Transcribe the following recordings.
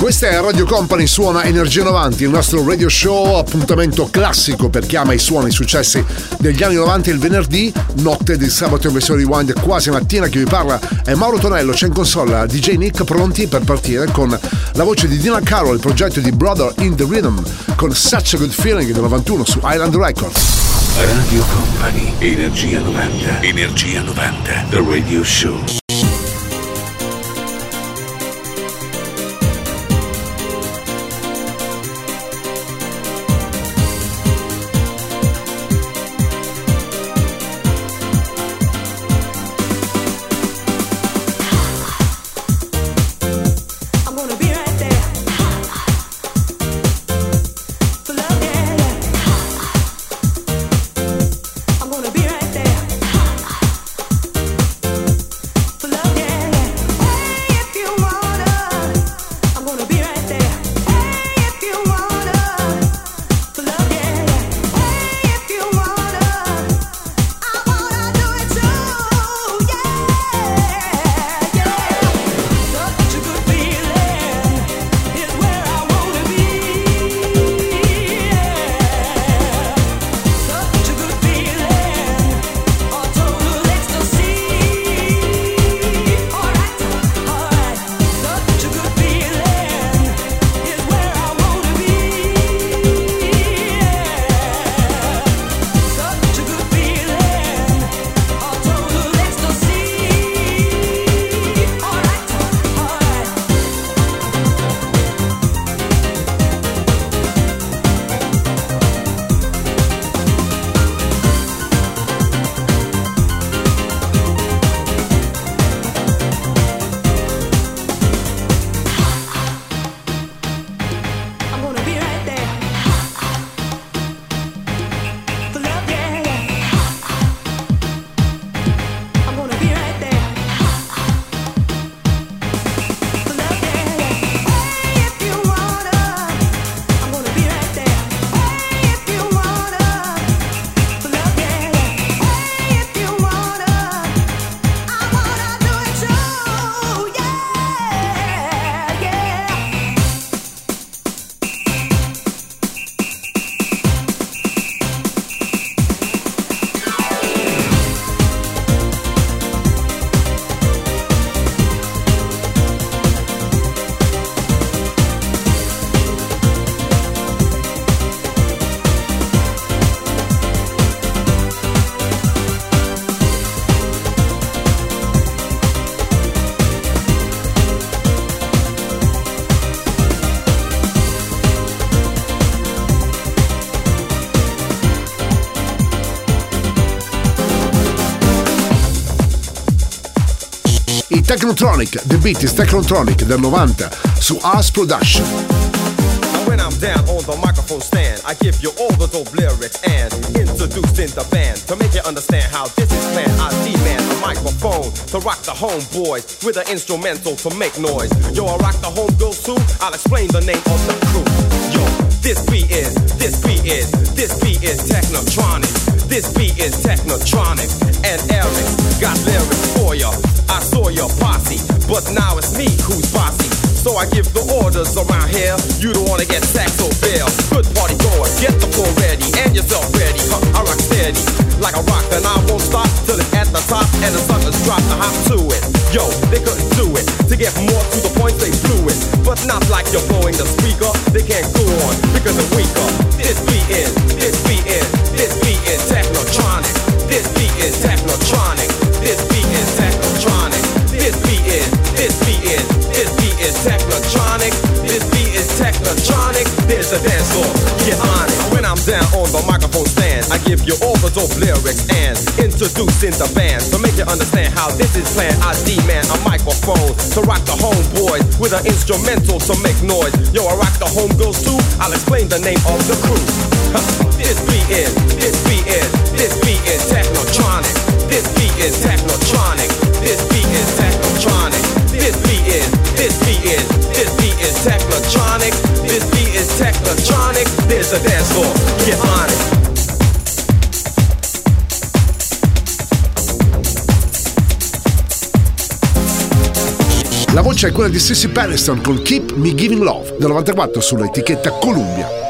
Questa è Radio Company, suona Energia 90, il nostro radio show, appuntamento classico per chi ama i suoni i successi degli anni 90 il venerdì, notte di sabato in versione rewind quasi mattina, chi vi parla è Mauro Tonello, c'è in console DJ Nick pronti per partire con la voce di Dina Carroll, il progetto di Brother in the Rhythm con Such a Good Feeling del 91 su Island Records. Radio Company, Energia 90, Energia 90, The Radio Show. Technotronic, The Beat is Technotronic del 90 su Ars Production. When I'm down on the microphone stand, I give you all the dope lyrics and introducing the band to make you understand how this is planned. I demand a microphone to rock the homeboys with an instrumental to make noise. Yo, I rock the homegirls too. I'll explain the name of the crew. Yo, this beat is, this beat is, this beat is Technotronic. This beat is Technotronic, and Eric got lyrics for ya. I saw your posse, but now it's me who's bossy. So I give the orders around here. You don't wanna get sacked or bail. Good party goers, get the floor ready and yourself ready. Huh, I rock steady like a rock, and I won't stop till it's at the top and the suckers drop the hop to it. Yo, they couldn't do it. To get more to the point, they blew it. But not like you're blowing the speaker. They can't go on because they're weaker. This beat is, this beat is, This beat is technotronic. This beat is technotronic. This beat is, this beat is, this beat is technotronic. This beat is technotronic. There's a dance floor. Get on it. When I'm down on the microphone stand, I give you all the dope lyrics and introducing the band to make you understand how this is planned. I demand a microphone to rock the homeboys with an instrumental to make noise. Yo, I rock the homegirls too. I'll explain the name of the crew. This beat is, this beat is, this beat is. La voce è quella di Sissy Patterson con Keep Me Giving Love del 94 sull'etichetta Columbia.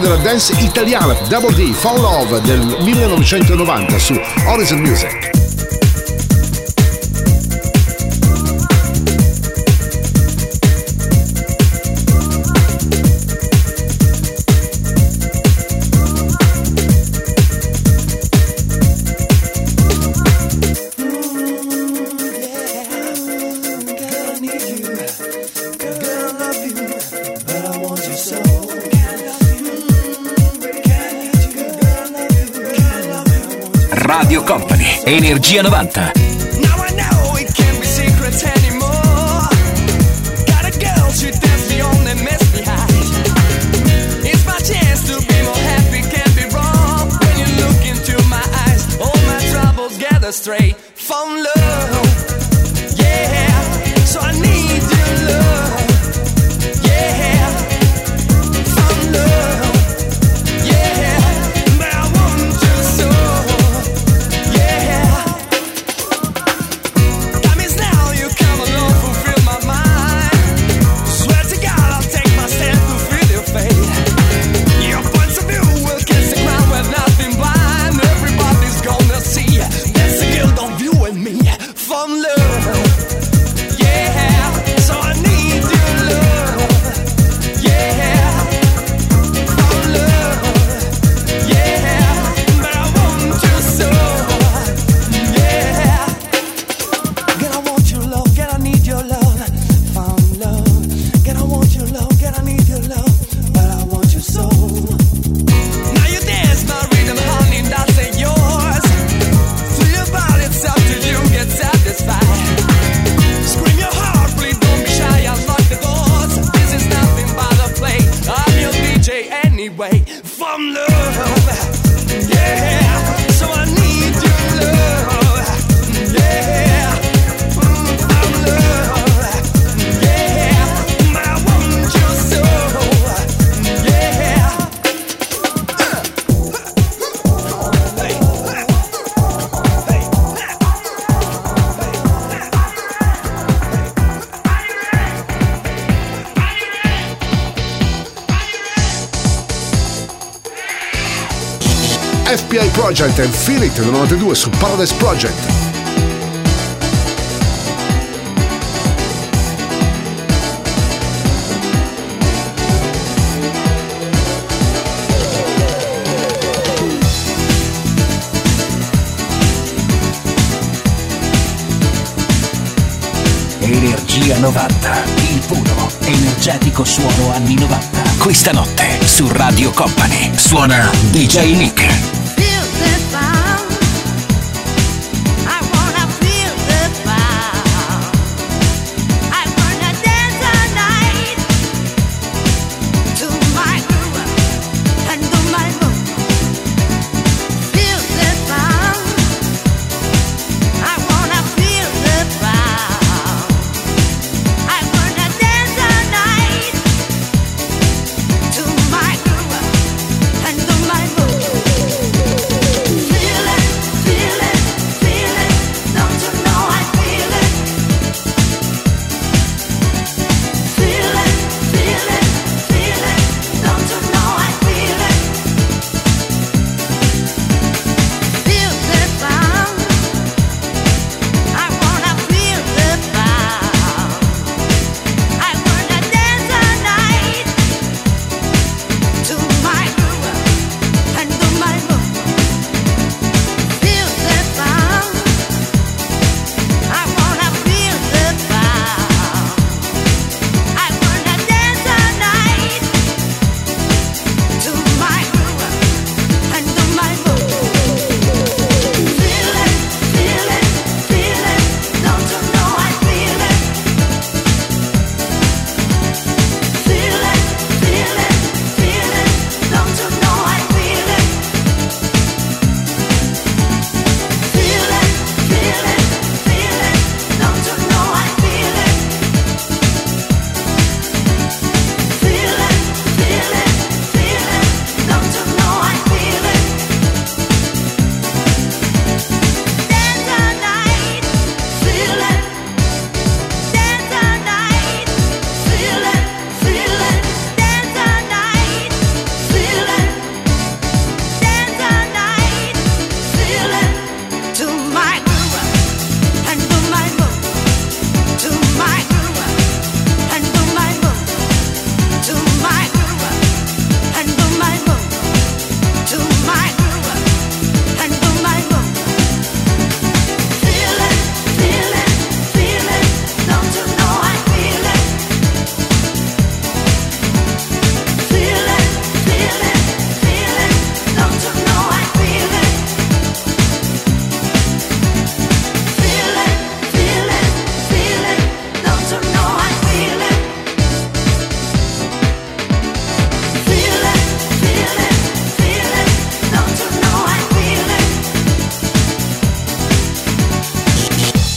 Dance italiana Double D Fall Love del 1990 su Horizon Music. Energia 90. Innocent and Feel It del 92 su Paradise Project. Energia 90, il puro, energetico suono anni 90. Questa notte su Radio Company suona DJ Nick.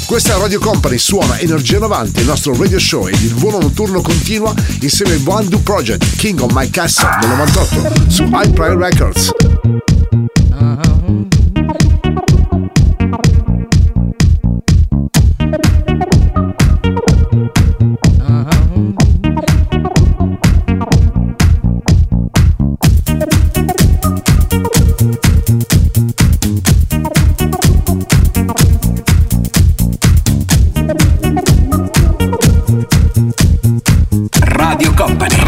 Radio Company suona Energia 90, il nostro radio show ed il volo notturno continua insieme al One Do Project, King of My Castle del 98 su Prime Records.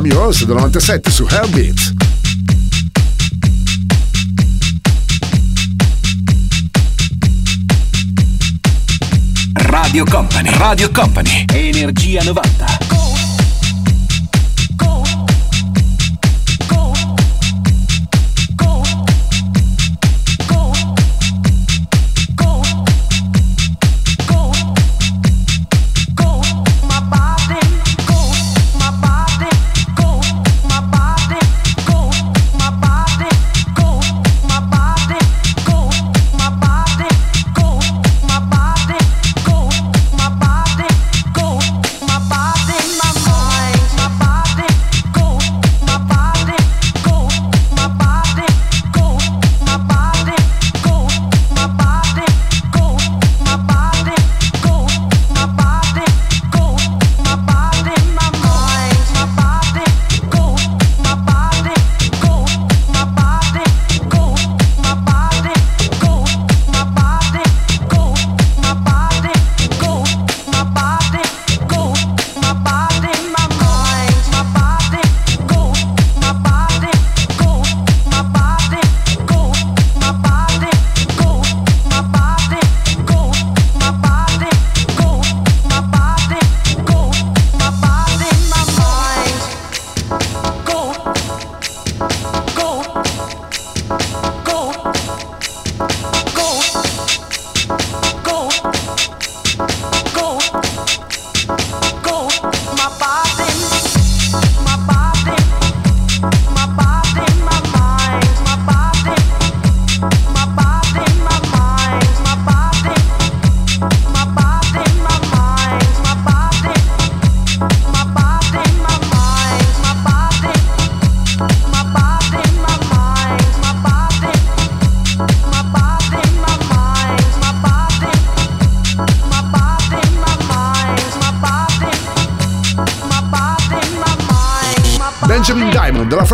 I'm Yours del 97 su Heartbeat. Radio Company, Radio Company, Energia 90.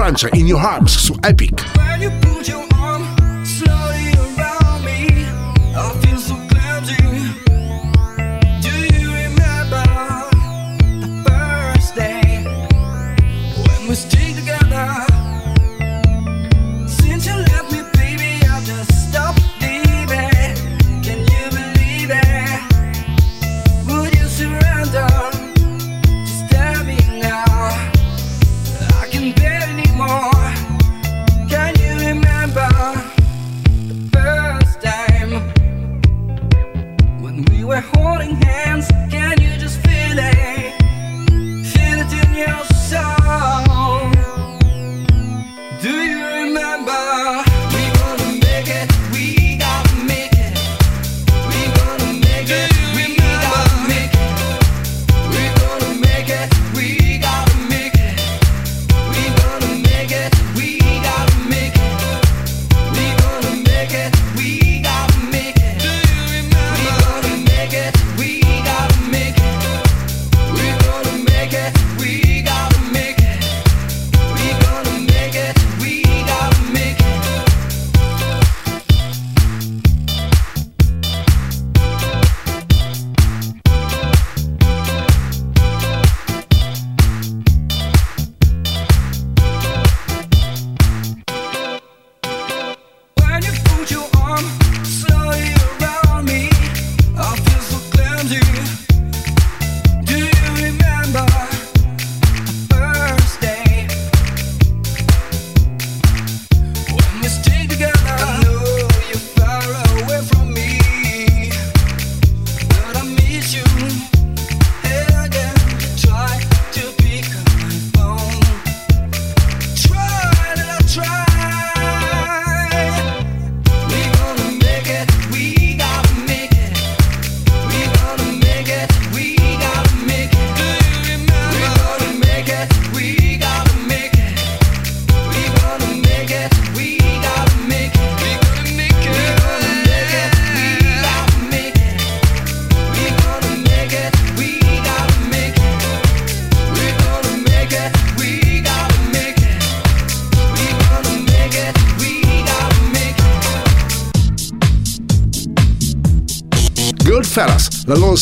In Your Arms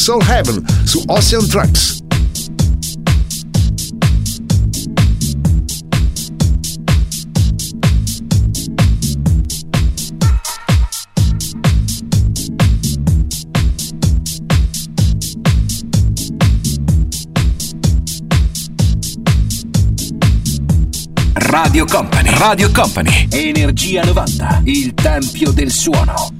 Soul Heaven su Ocean Tracks. Radio Company, Radio Company, Energia 90, il tempio del suono.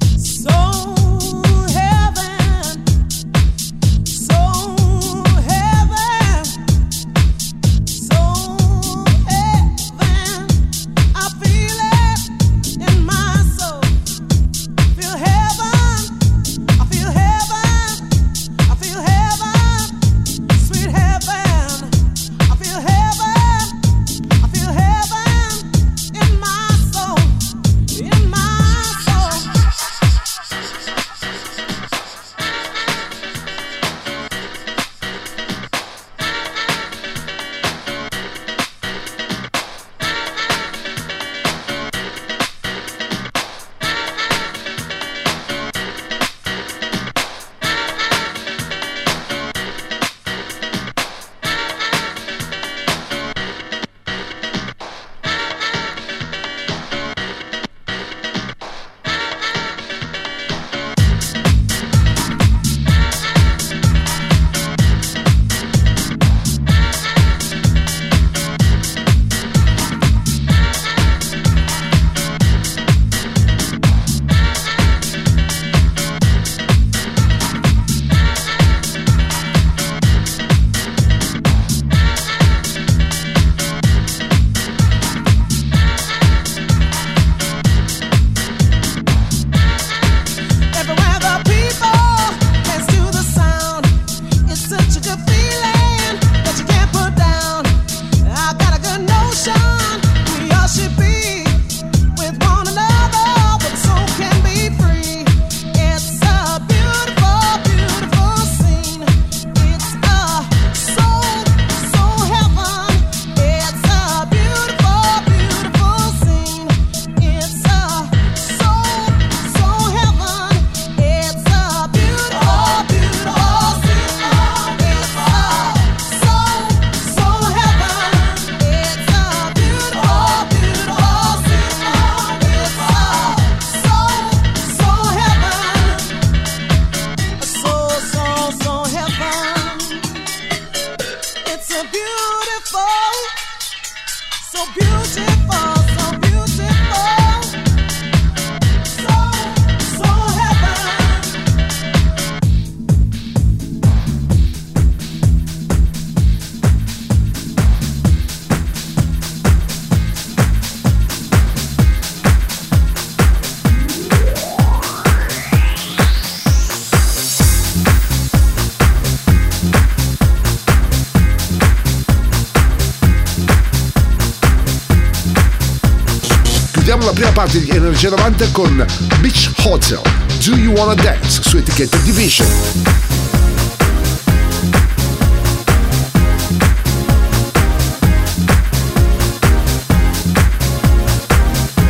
Di Energia 90 con Beach Hotel. Do You Wanna Dance su etichetta Division.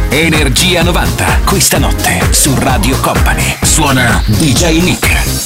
Energia 90, questa notte su Radio Company. Suona DJ Nick.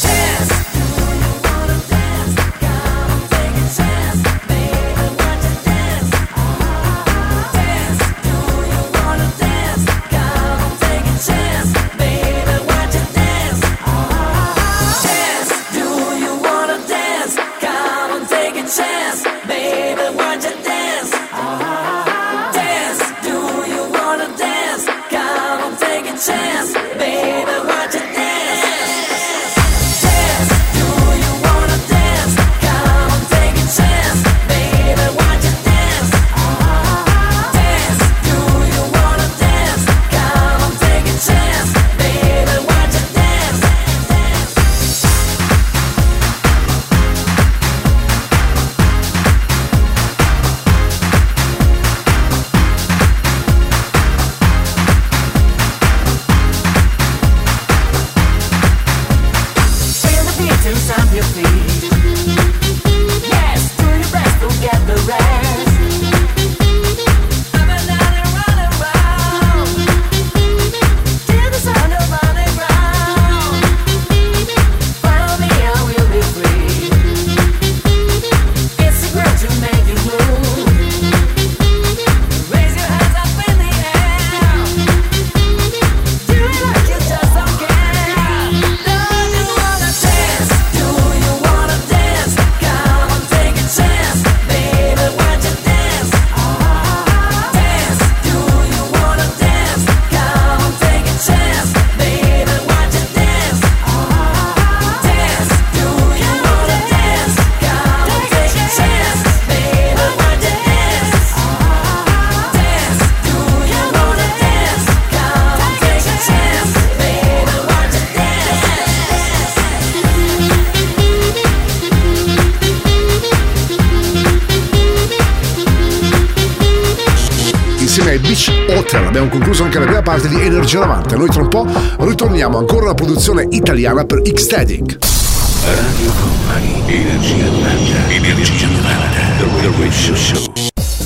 Hotel. Abbiamo concluso anche la prima parte di Energia 90. Noi tra un po' ritorniamo ancora una produzione italiana per X-Static. Radio Company, Energia 90, Energia 90, The Radio Show.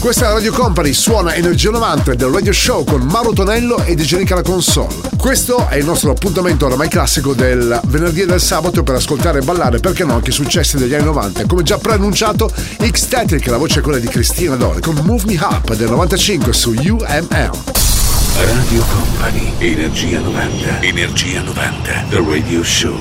Questa è la Radio Company, suona Energia 90 del Radio Show con Mauro Tonello e De Genica la console. Questo è il nostro appuntamento oramai classico del venerdì e del sabato per ascoltare e ballare, perché no, anche i successi degli anni 90. Come già preannunciato, X-Static, la voce è quella di Cristina Dore, con Move Me Up del 95 su UMM. Radio Company, Energia 90, Energia 90, The Radio Show.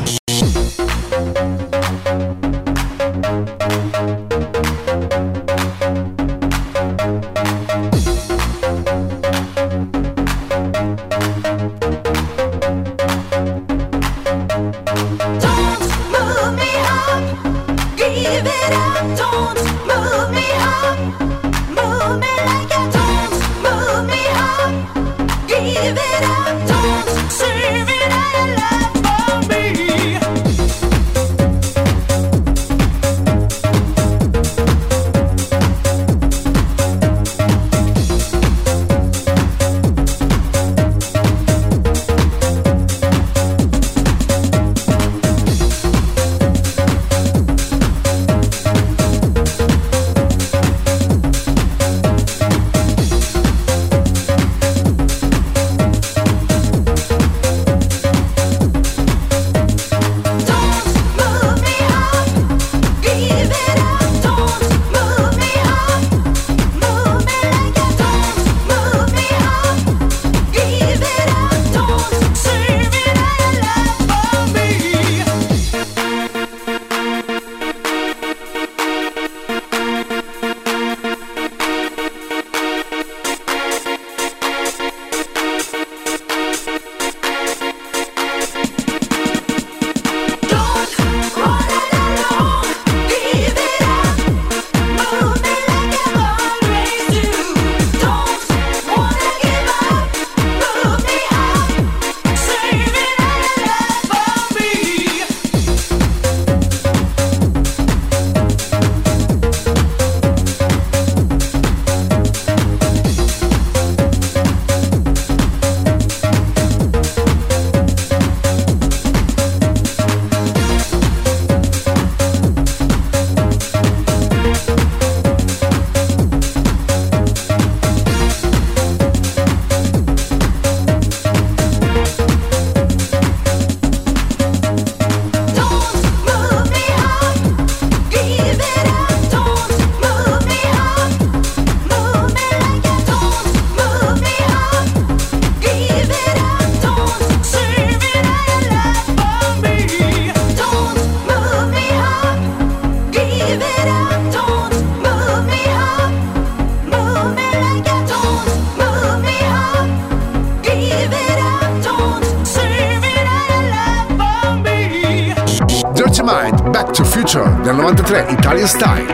Del 93 Italian Style.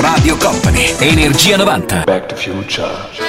Radio Company, Energia 90. Back to Future.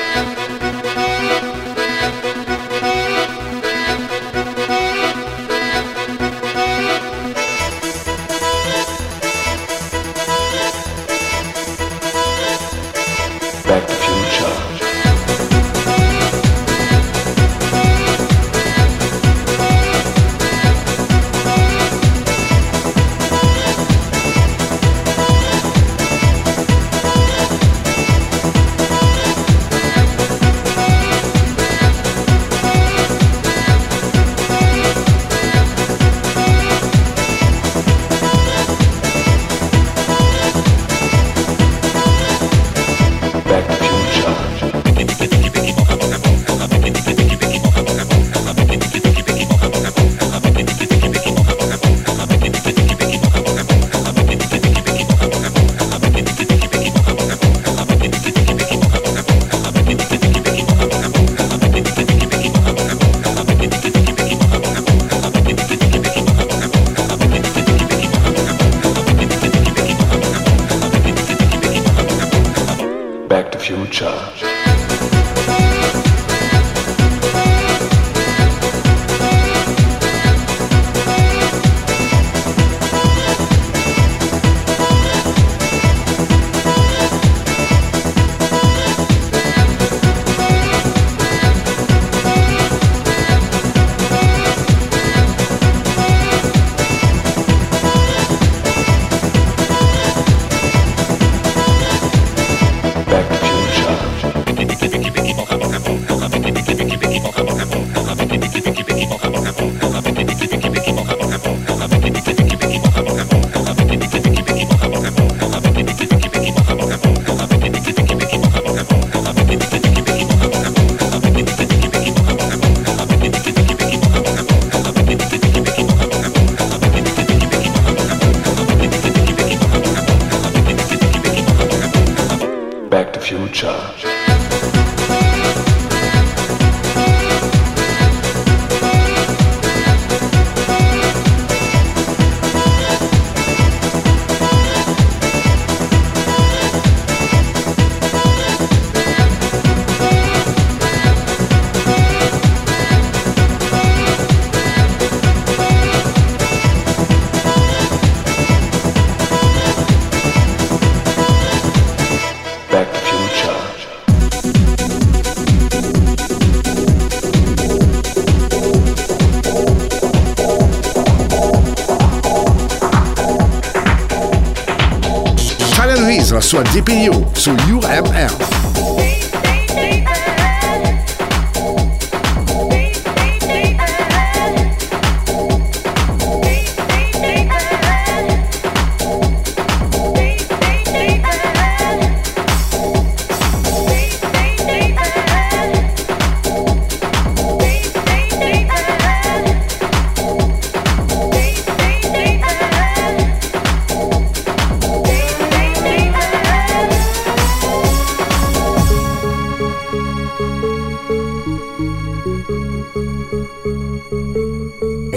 Sua GPU su UML.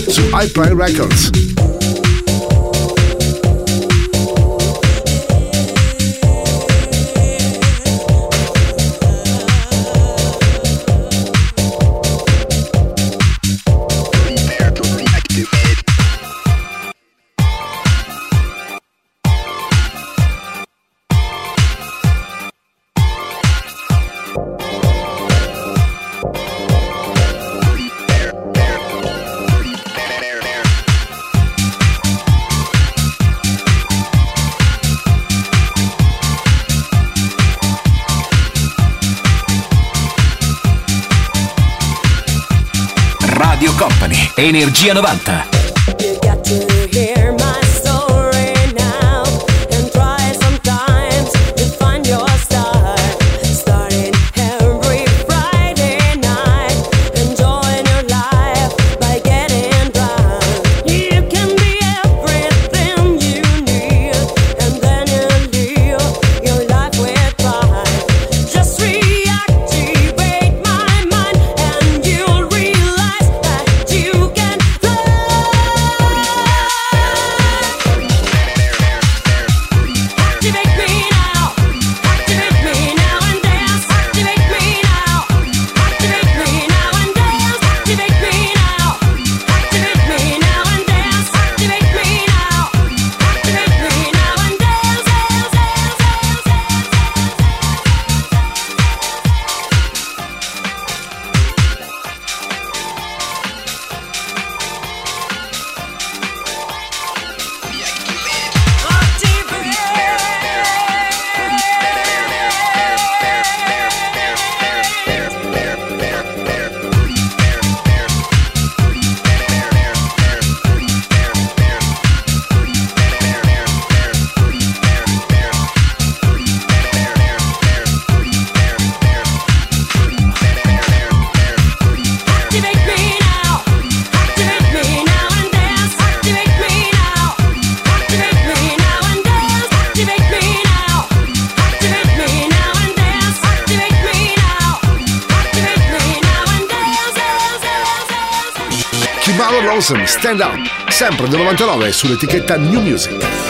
Il 99 su iPlay Records. Energia 90. 99 sull'etichetta New Music.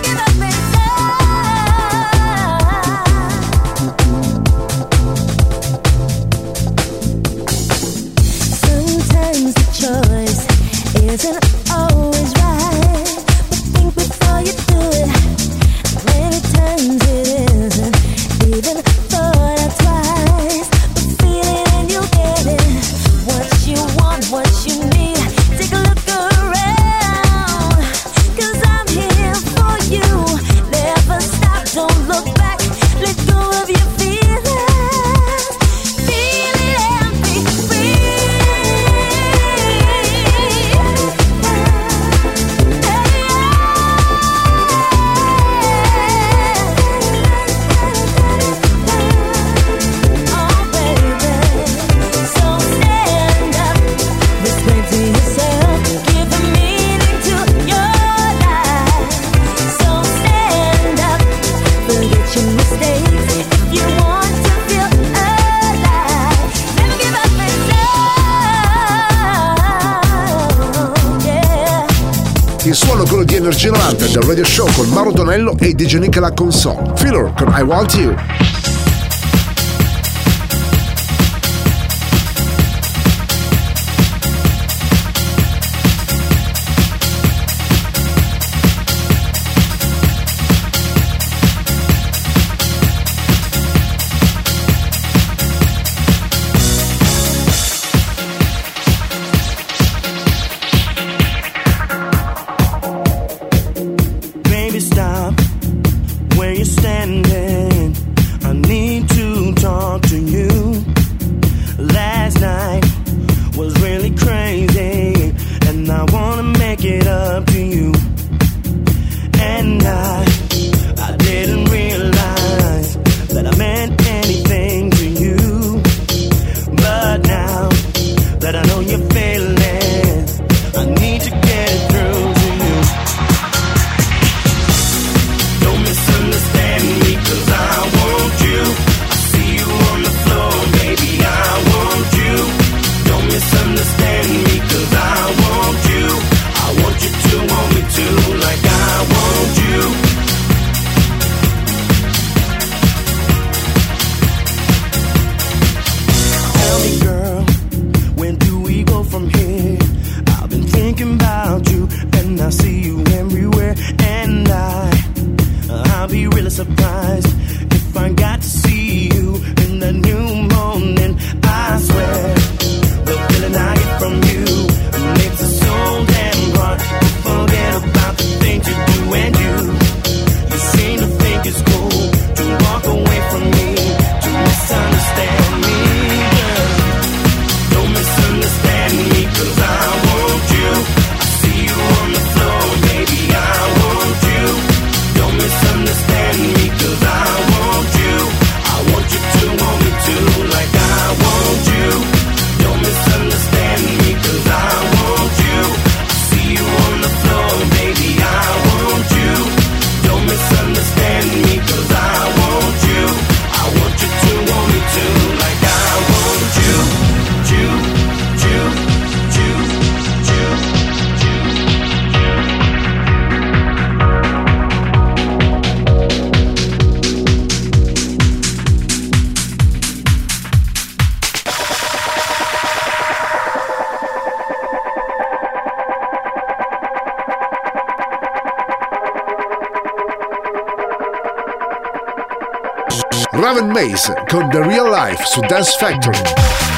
il suono quello di Energy 90 del Radio Show con Mauro Donello e DJ Nicola Console. Filler con I Want You. Maze con The Real Life su Dance Factory.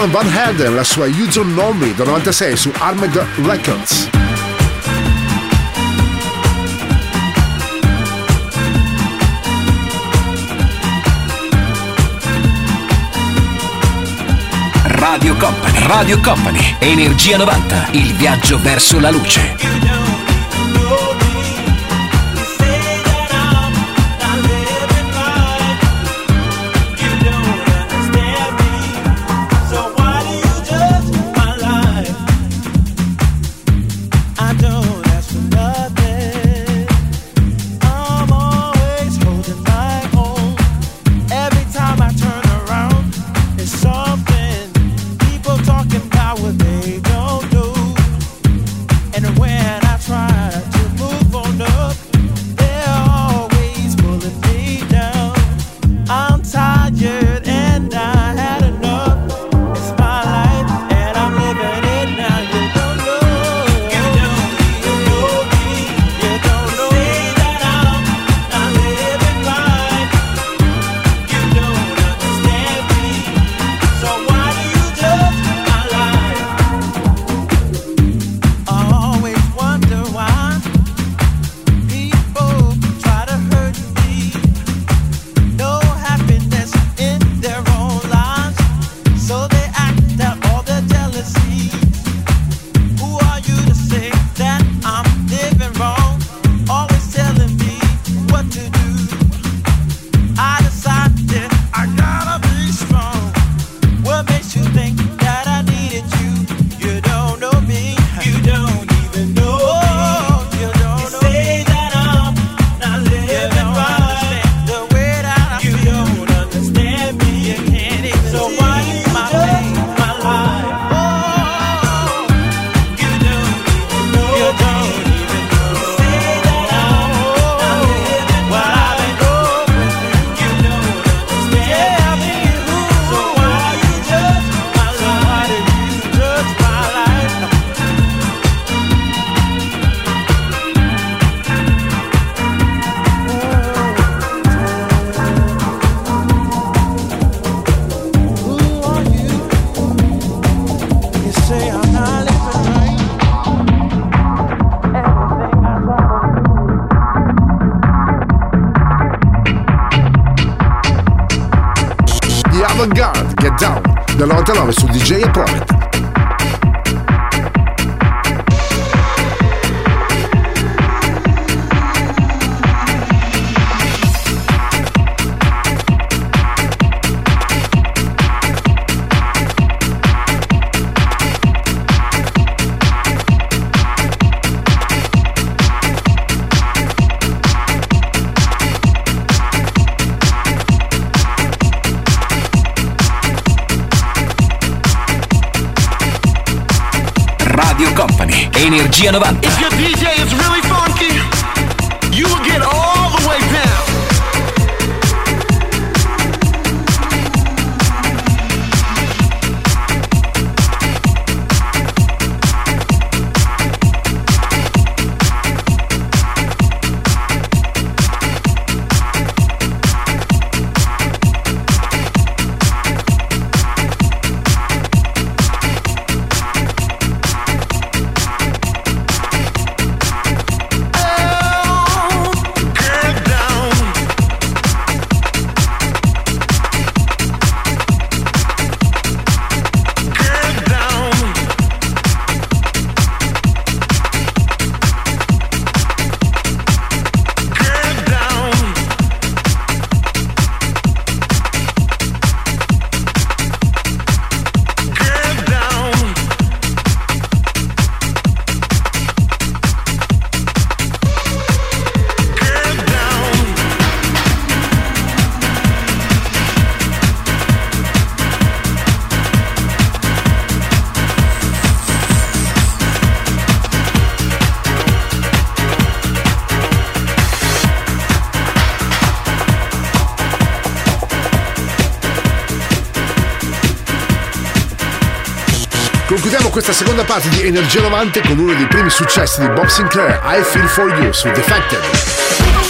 Harman Van Helden, la sua Know Me del 96 su Armed Records. Radio Company, Radio Company, Energia 90, il viaggio verso la luce. parte di Energia 90 con uno dei primi successi di Bob Sinclair, I Feel For You su Defected.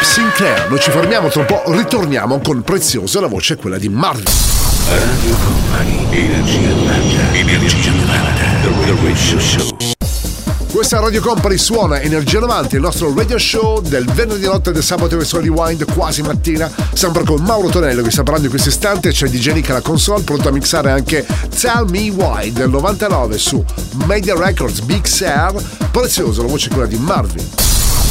Bob Sinclair. Noi ci fermiamo tra un po', ritorniamo con Preziosa, la voce è quella di Marvin. Radio Company, Energia 90, Energia 90, The Radio Show. Questa Radio Company suona Energia 90, il nostro radio show del venerdì notte del sabato verso Rewind, quasi mattina, sempre con Mauro Tonello che sta parlando in questo istante, c'è DJ Nick alla console, pronto a mixare anche Tell Me Why del 99 su Media Records Big Sir, prezioso la voce è quella di Marvin.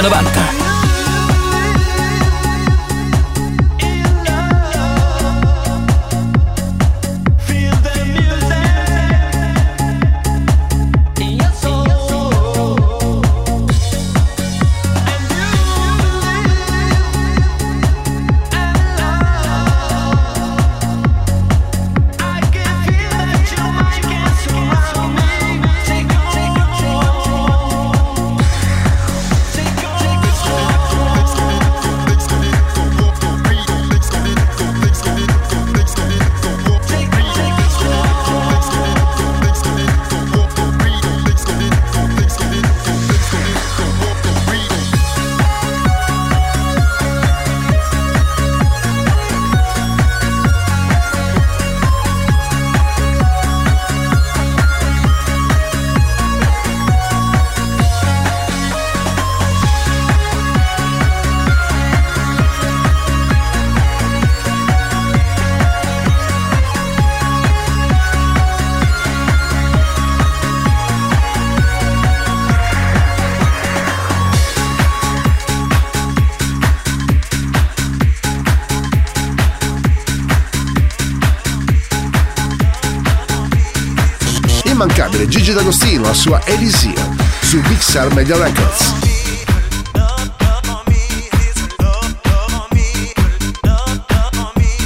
Energia 90. Gigi D'Agostino, la sua Elysium su Sur Media Records.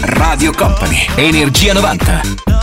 Radio Company, Energia 90.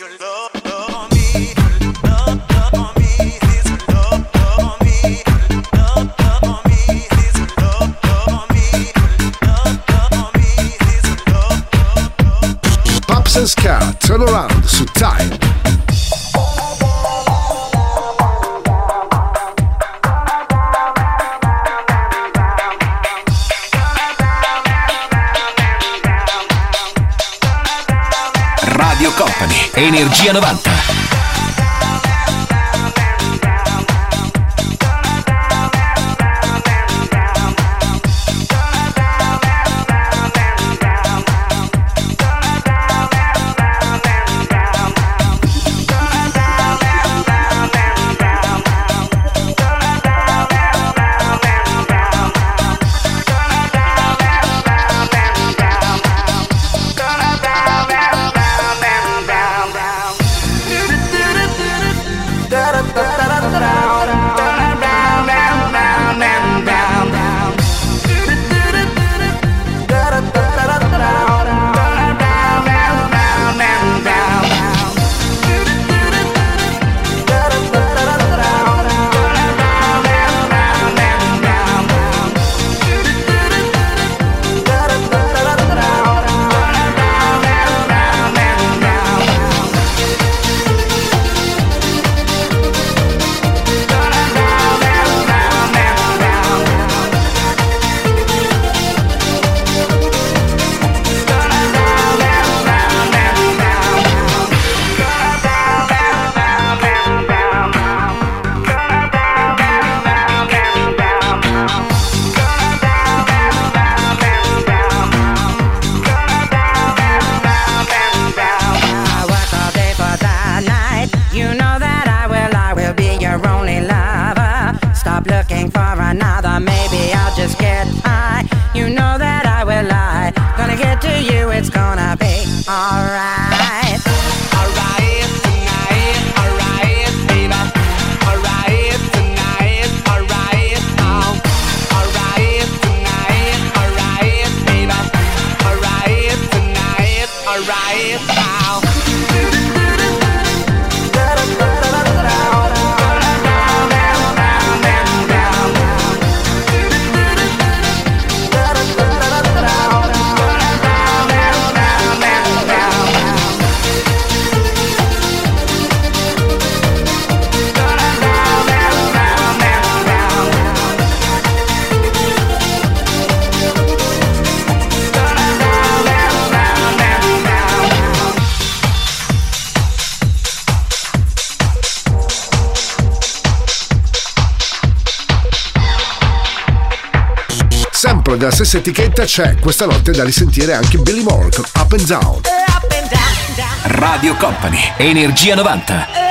your love. Energia stessa etichetta c'è questa notte da risentire anche Billy Moore con Up and Down. Radio Company, Energia 90.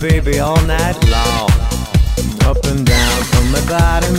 baby all night long. Up and down from my body.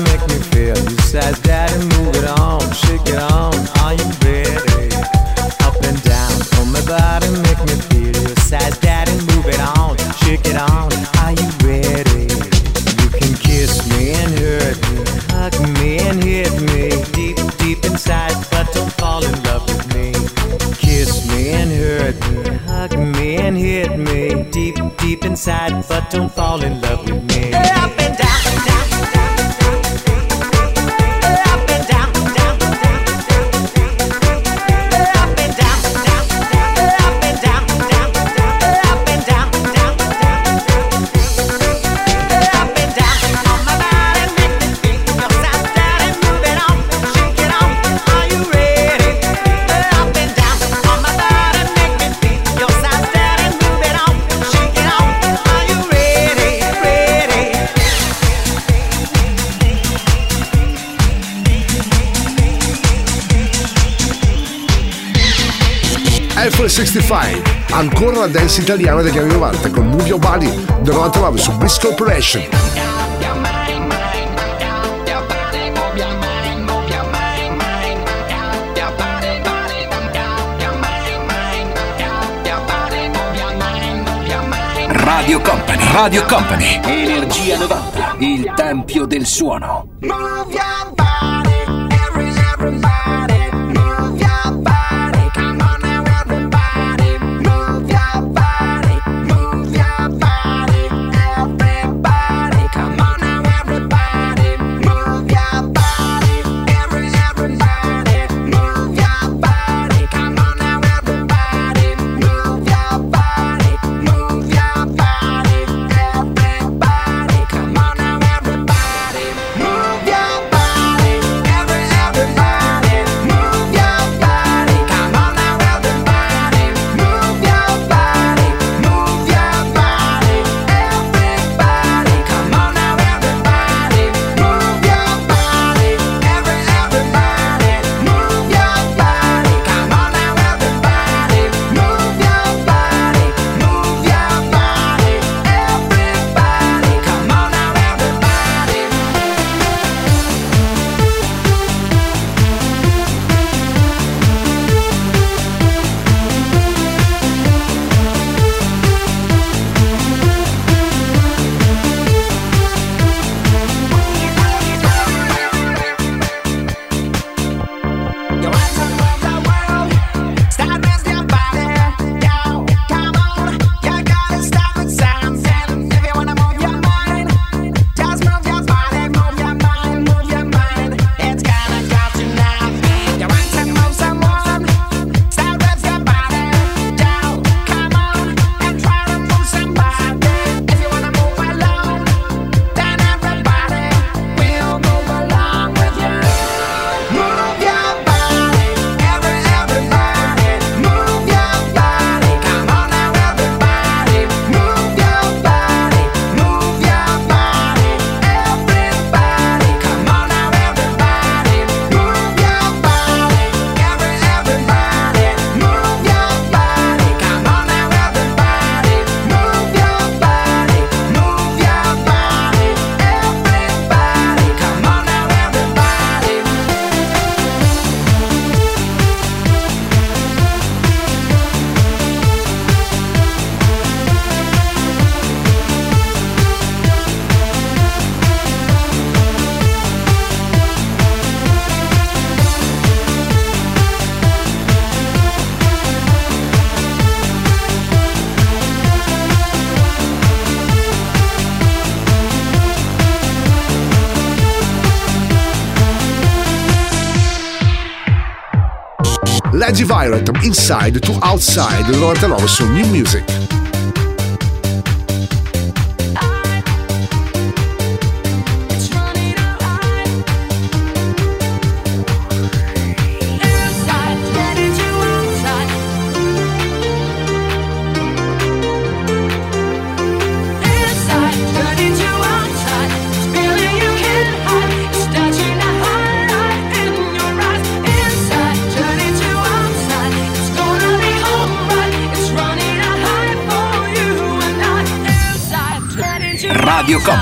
ancora la dance italiana degli anni 90 con Move Your Body del 99 su Bliss Corporation. Radio Company, Radio Company, Energia 90, il tempio del suono. Move your body, every, everybody. Eddie Violet, Inside to Outside, del 99 su New Music.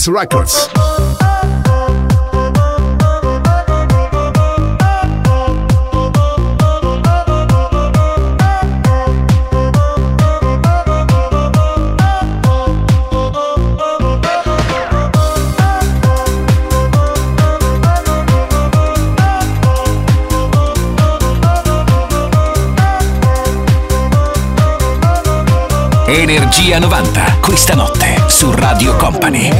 X Records. Energia 90, questa notte su Radio Company.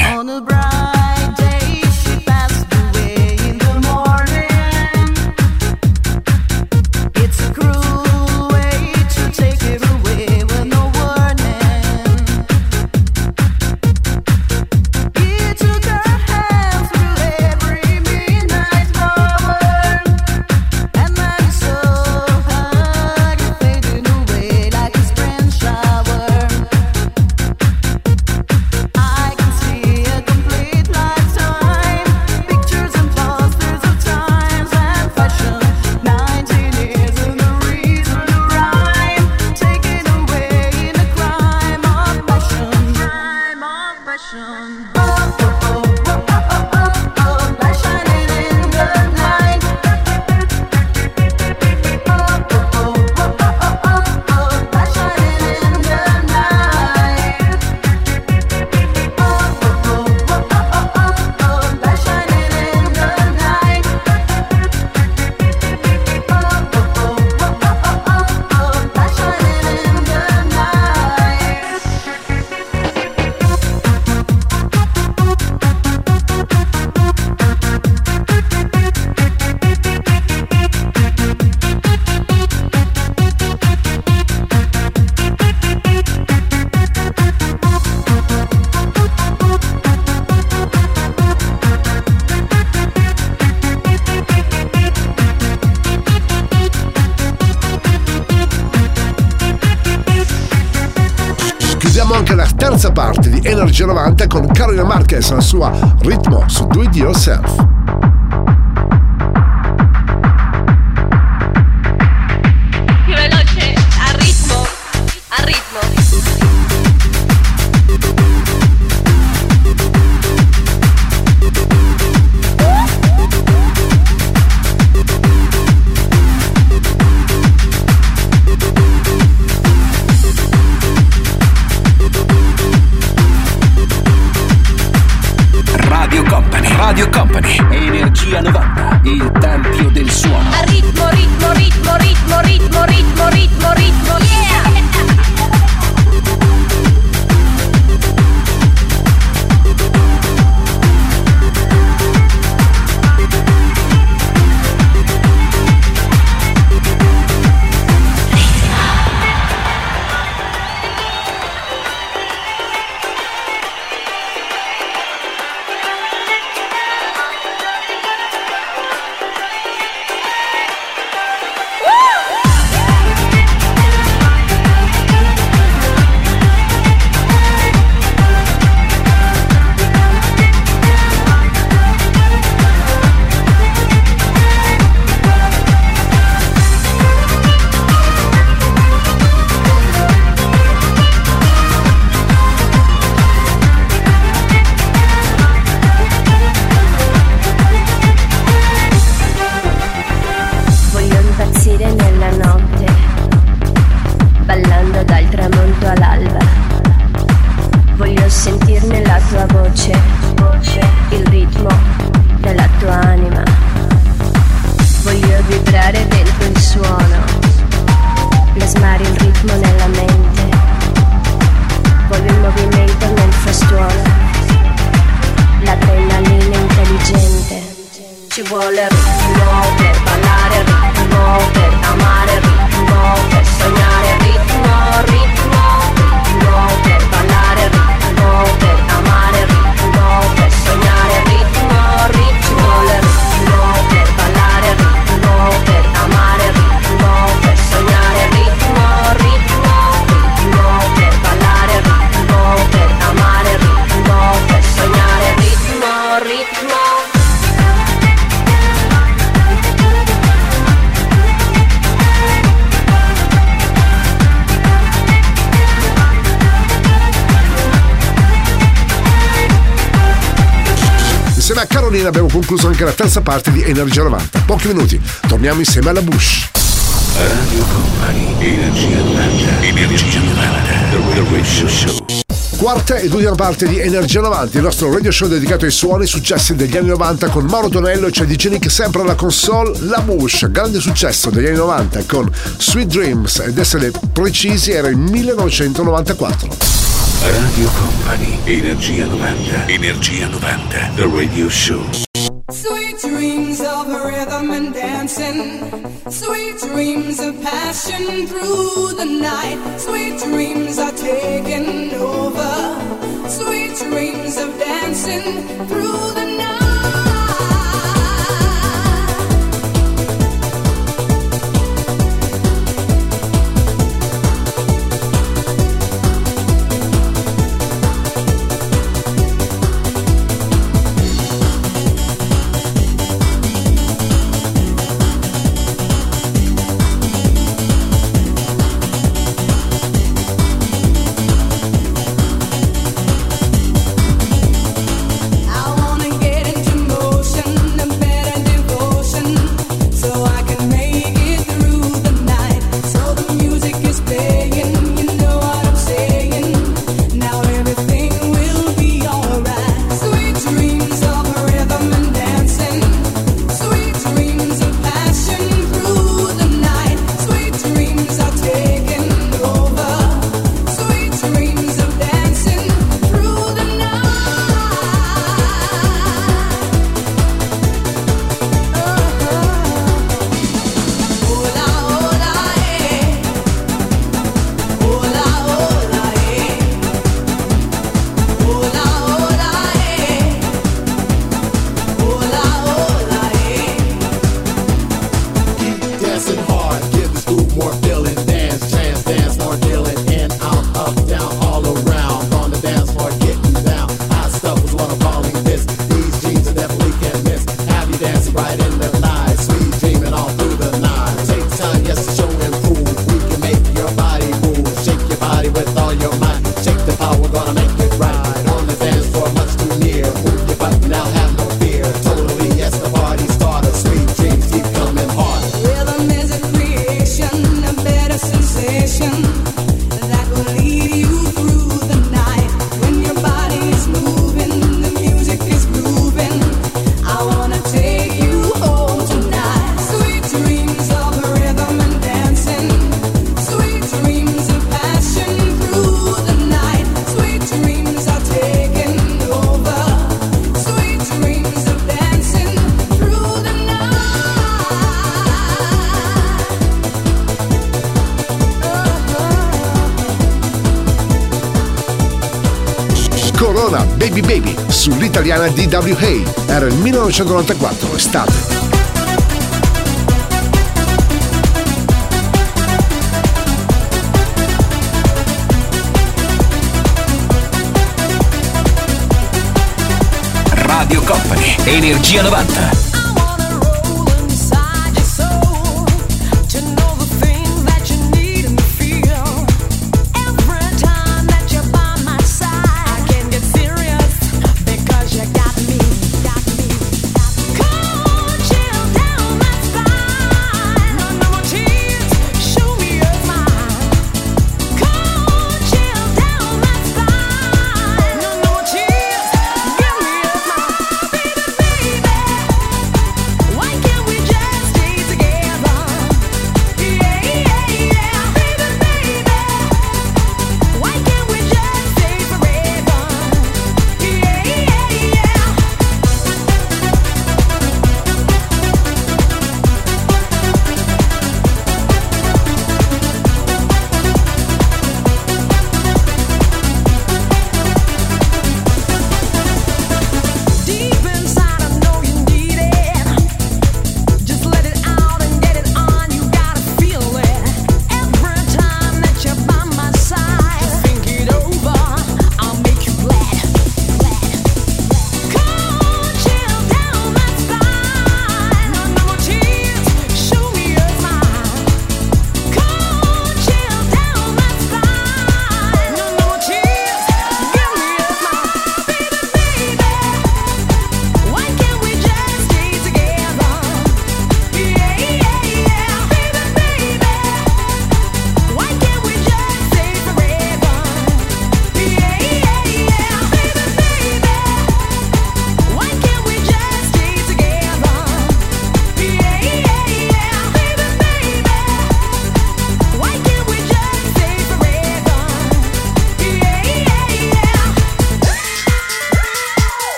90 con Carolina Marquez, la sua Energia 90. Pochi minuti, torniamo insieme alla Bush. Radio Company, Energia 90, Energia 90, The Radio Show. Quarta ed ultima parte di Energia 90, il nostro radio show dedicato ai suoni e successi degli anni 90 con Mauro Tonello e c'è DJ Nick sempre alla console, La Bush, grande successo degli anni 90 con Sweet Dreams ed essere precisi era il 1994. Radio Company, Energia 90, Energia 90, The Radio Show. Dancing. Sweet dreams of passion through the night. Sweet dreams are taking over. Sweet dreams of dancing through the night. Sull'italiana DWA. Era il 1994, estate. Radio Company, Energia 90.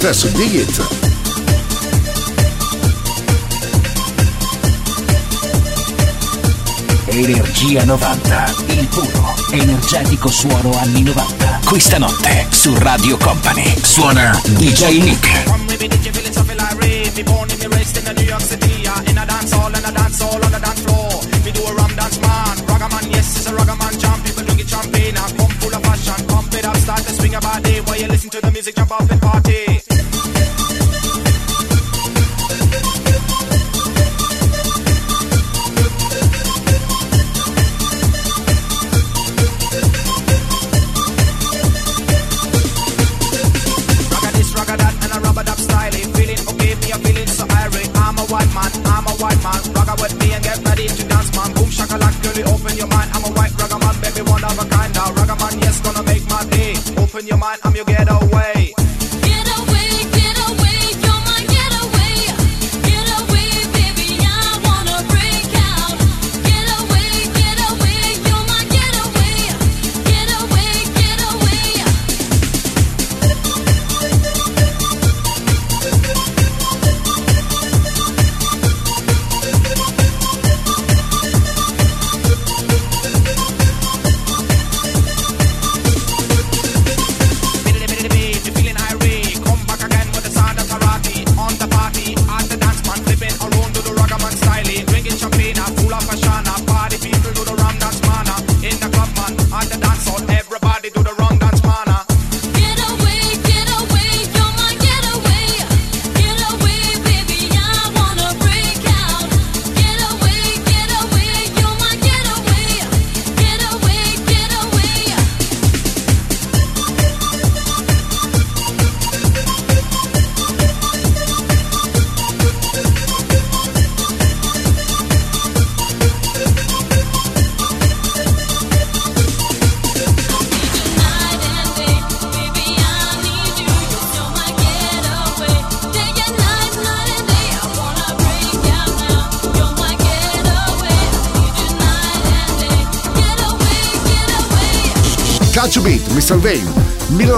93 su Dig It. Energia 90, il puro, energetico suono anni 90. Questa notte su Radio Company suona DJ Nick. Come with me, so feel like rave? Me born in me raised in the New York City. In a dance hall, and a dance hall on the dance floor. Me do a rum dance man, ragga man, yes, it's a ragga man jam. People drink it champagne, and come full of passion. Pump it up, start to swing your body while you listen to the music, jump off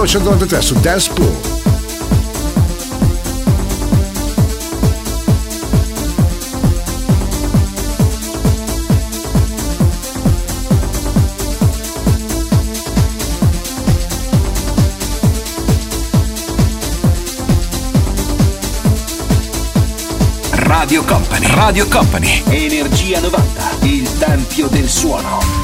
1993 su Dance Pool. Radio Company. Radio Company. Energia 90, il tempio del suono.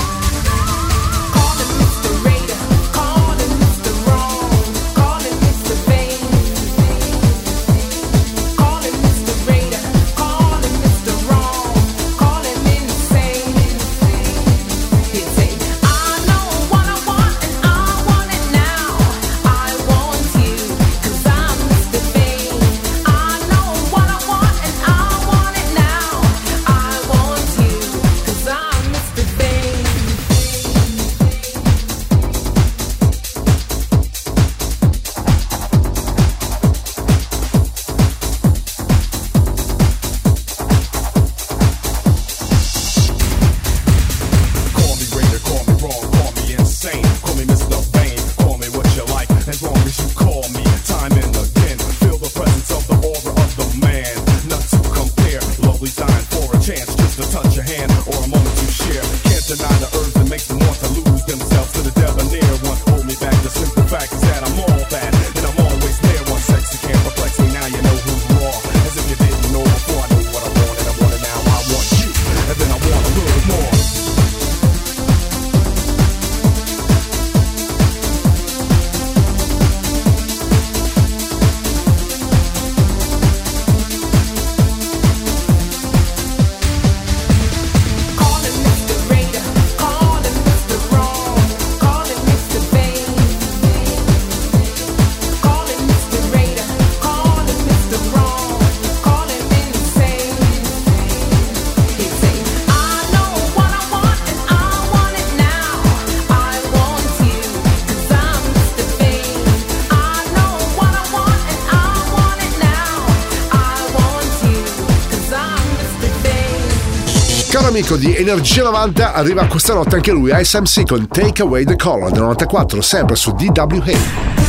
amico di Energia 90 arriva questa notte anche lui, SMC con Take Away the Color del 94, sempre su DWA.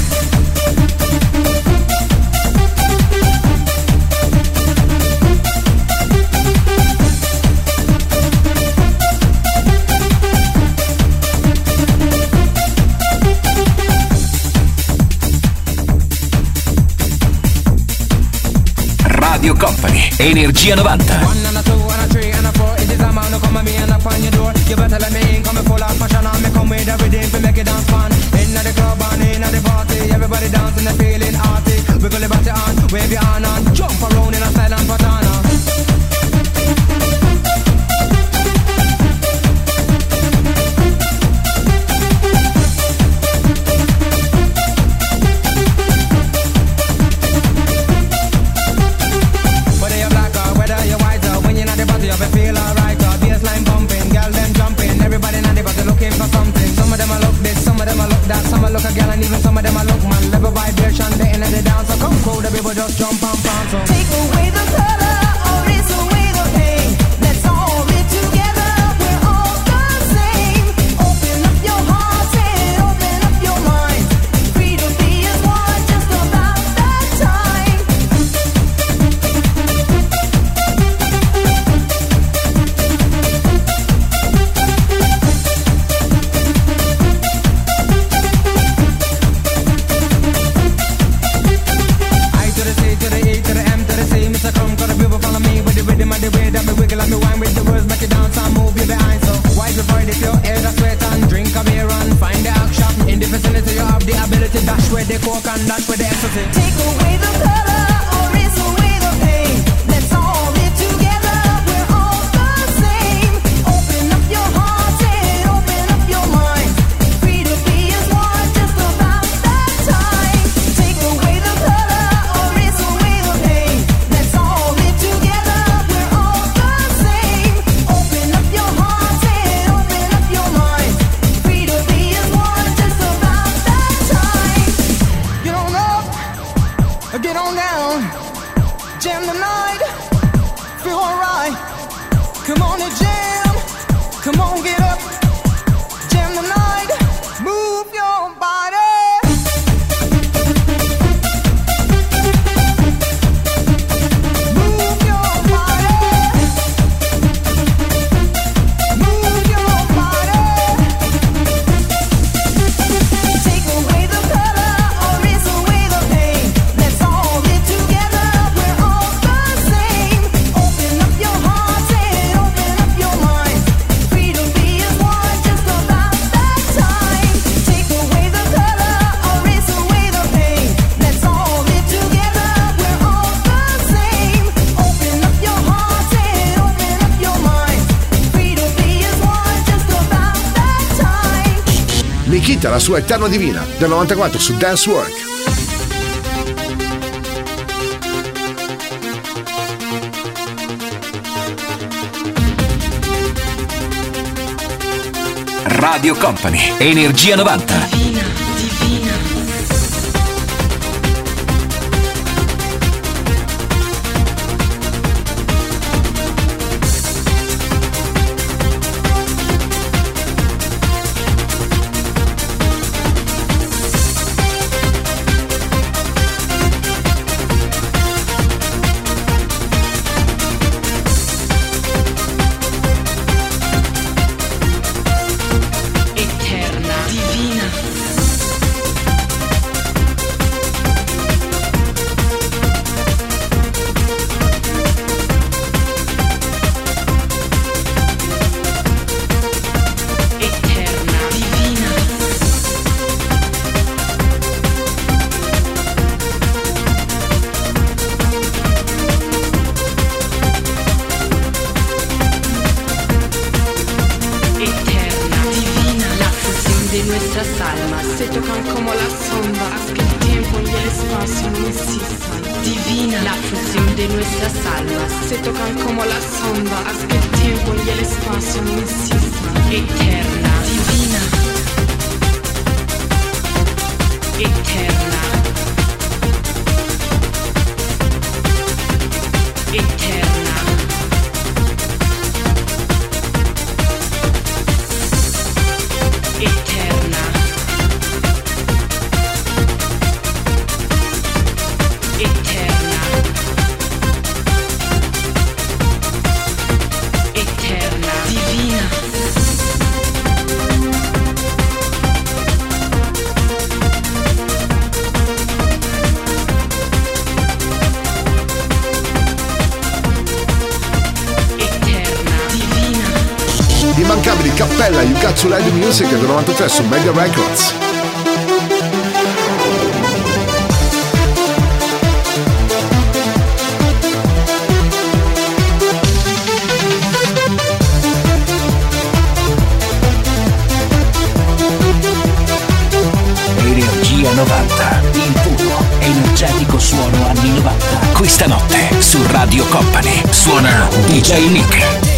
Radio Company, Energia 90. You better let me in, coming full of passion And me come with everything to make it dance fun Inna the club and inna the party Everybody dancing, they feeling arty Wiggle it body on, wave your hand and Jump around in a silent pattern. attraction, they in the dance, so come crowd, the people just jump on su Eterna Divina del 94 su Dance Work. Radio Company, Energia 90. di Cappella, You Got to Let the Music del 93 su Mega Records. Energia 90, il puro, energetico suono anni 90. Questa notte su Radio Company suona DJ Nick.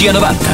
Gianovatta.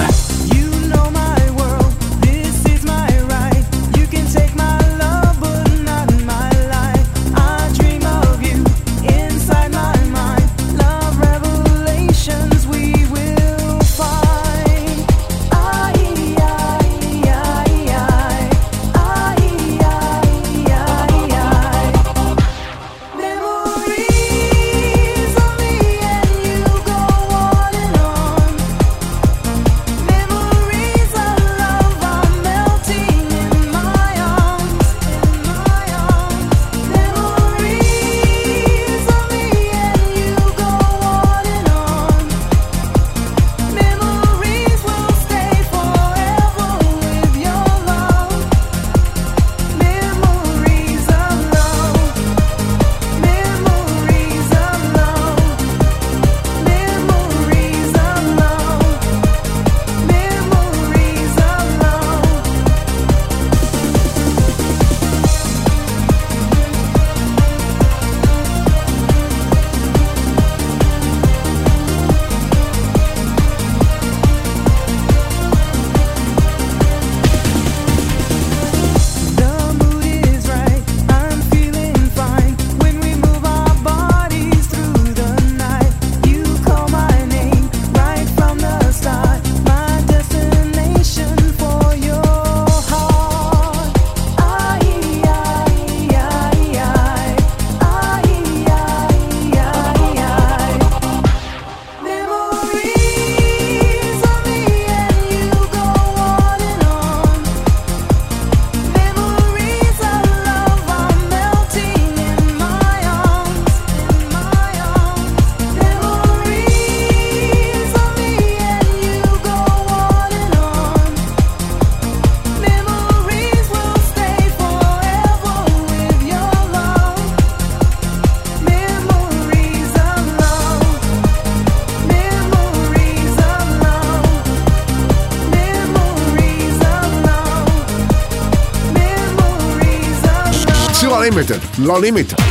No Limit.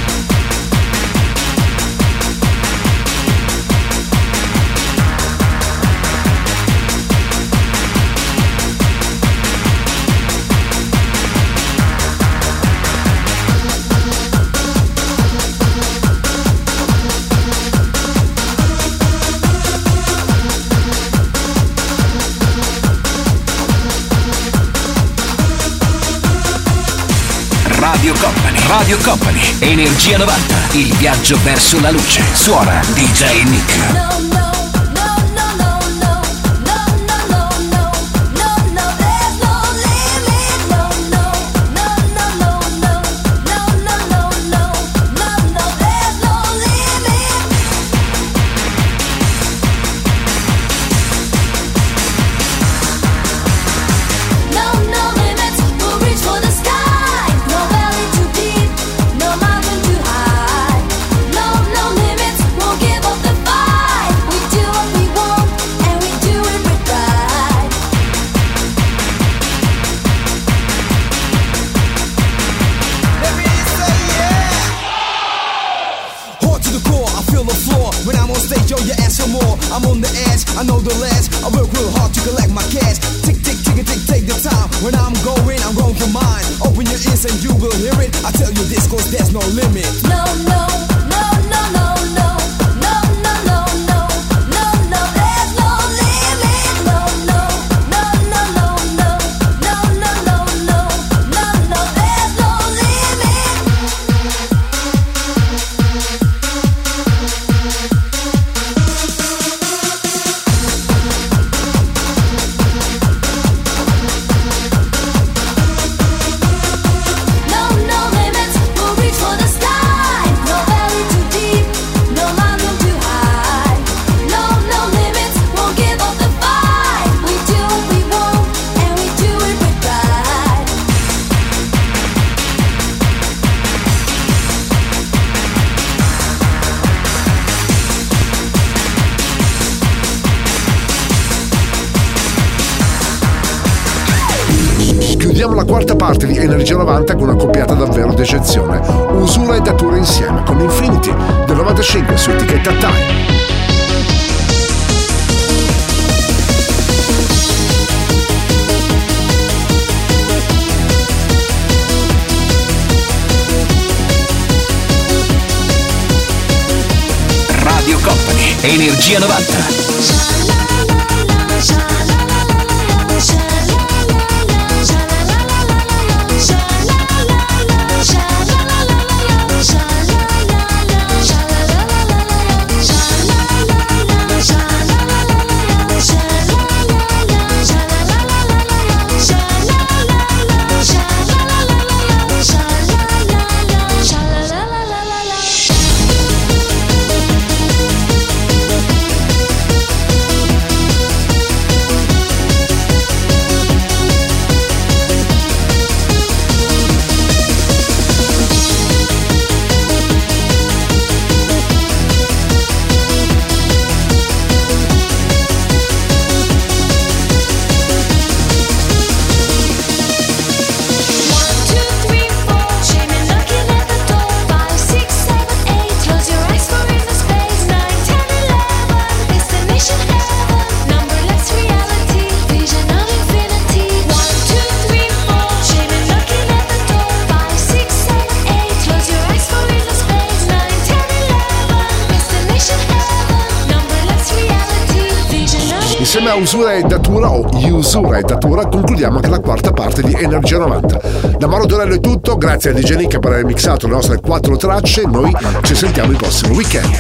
Radio Company, Energia 90, il viaggio verso la luce. Suora DJ Nick. I'm on the edge, I know the last. I work real hard to collect my cash. Tick, tick, tick, tick, take the time. When I'm going, I'm going for mine. Open your ears and you will hear it. I tell you this, cause there's no limit. No, no, no, no, no. eccezione, usura e datura insieme con Infinity del 95 su etichetta Time. Radio Company, Energia 90. Grazie a DJ Nick per aver mixato le nostre quattro tracce, noi ci sentiamo il prossimo weekend.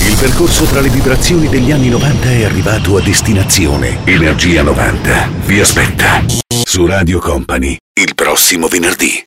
Il percorso tra le vibrazioni degli anni 90 è arrivato a destinazione. Energia 90 vi aspetta su Radio Company il prossimo venerdì.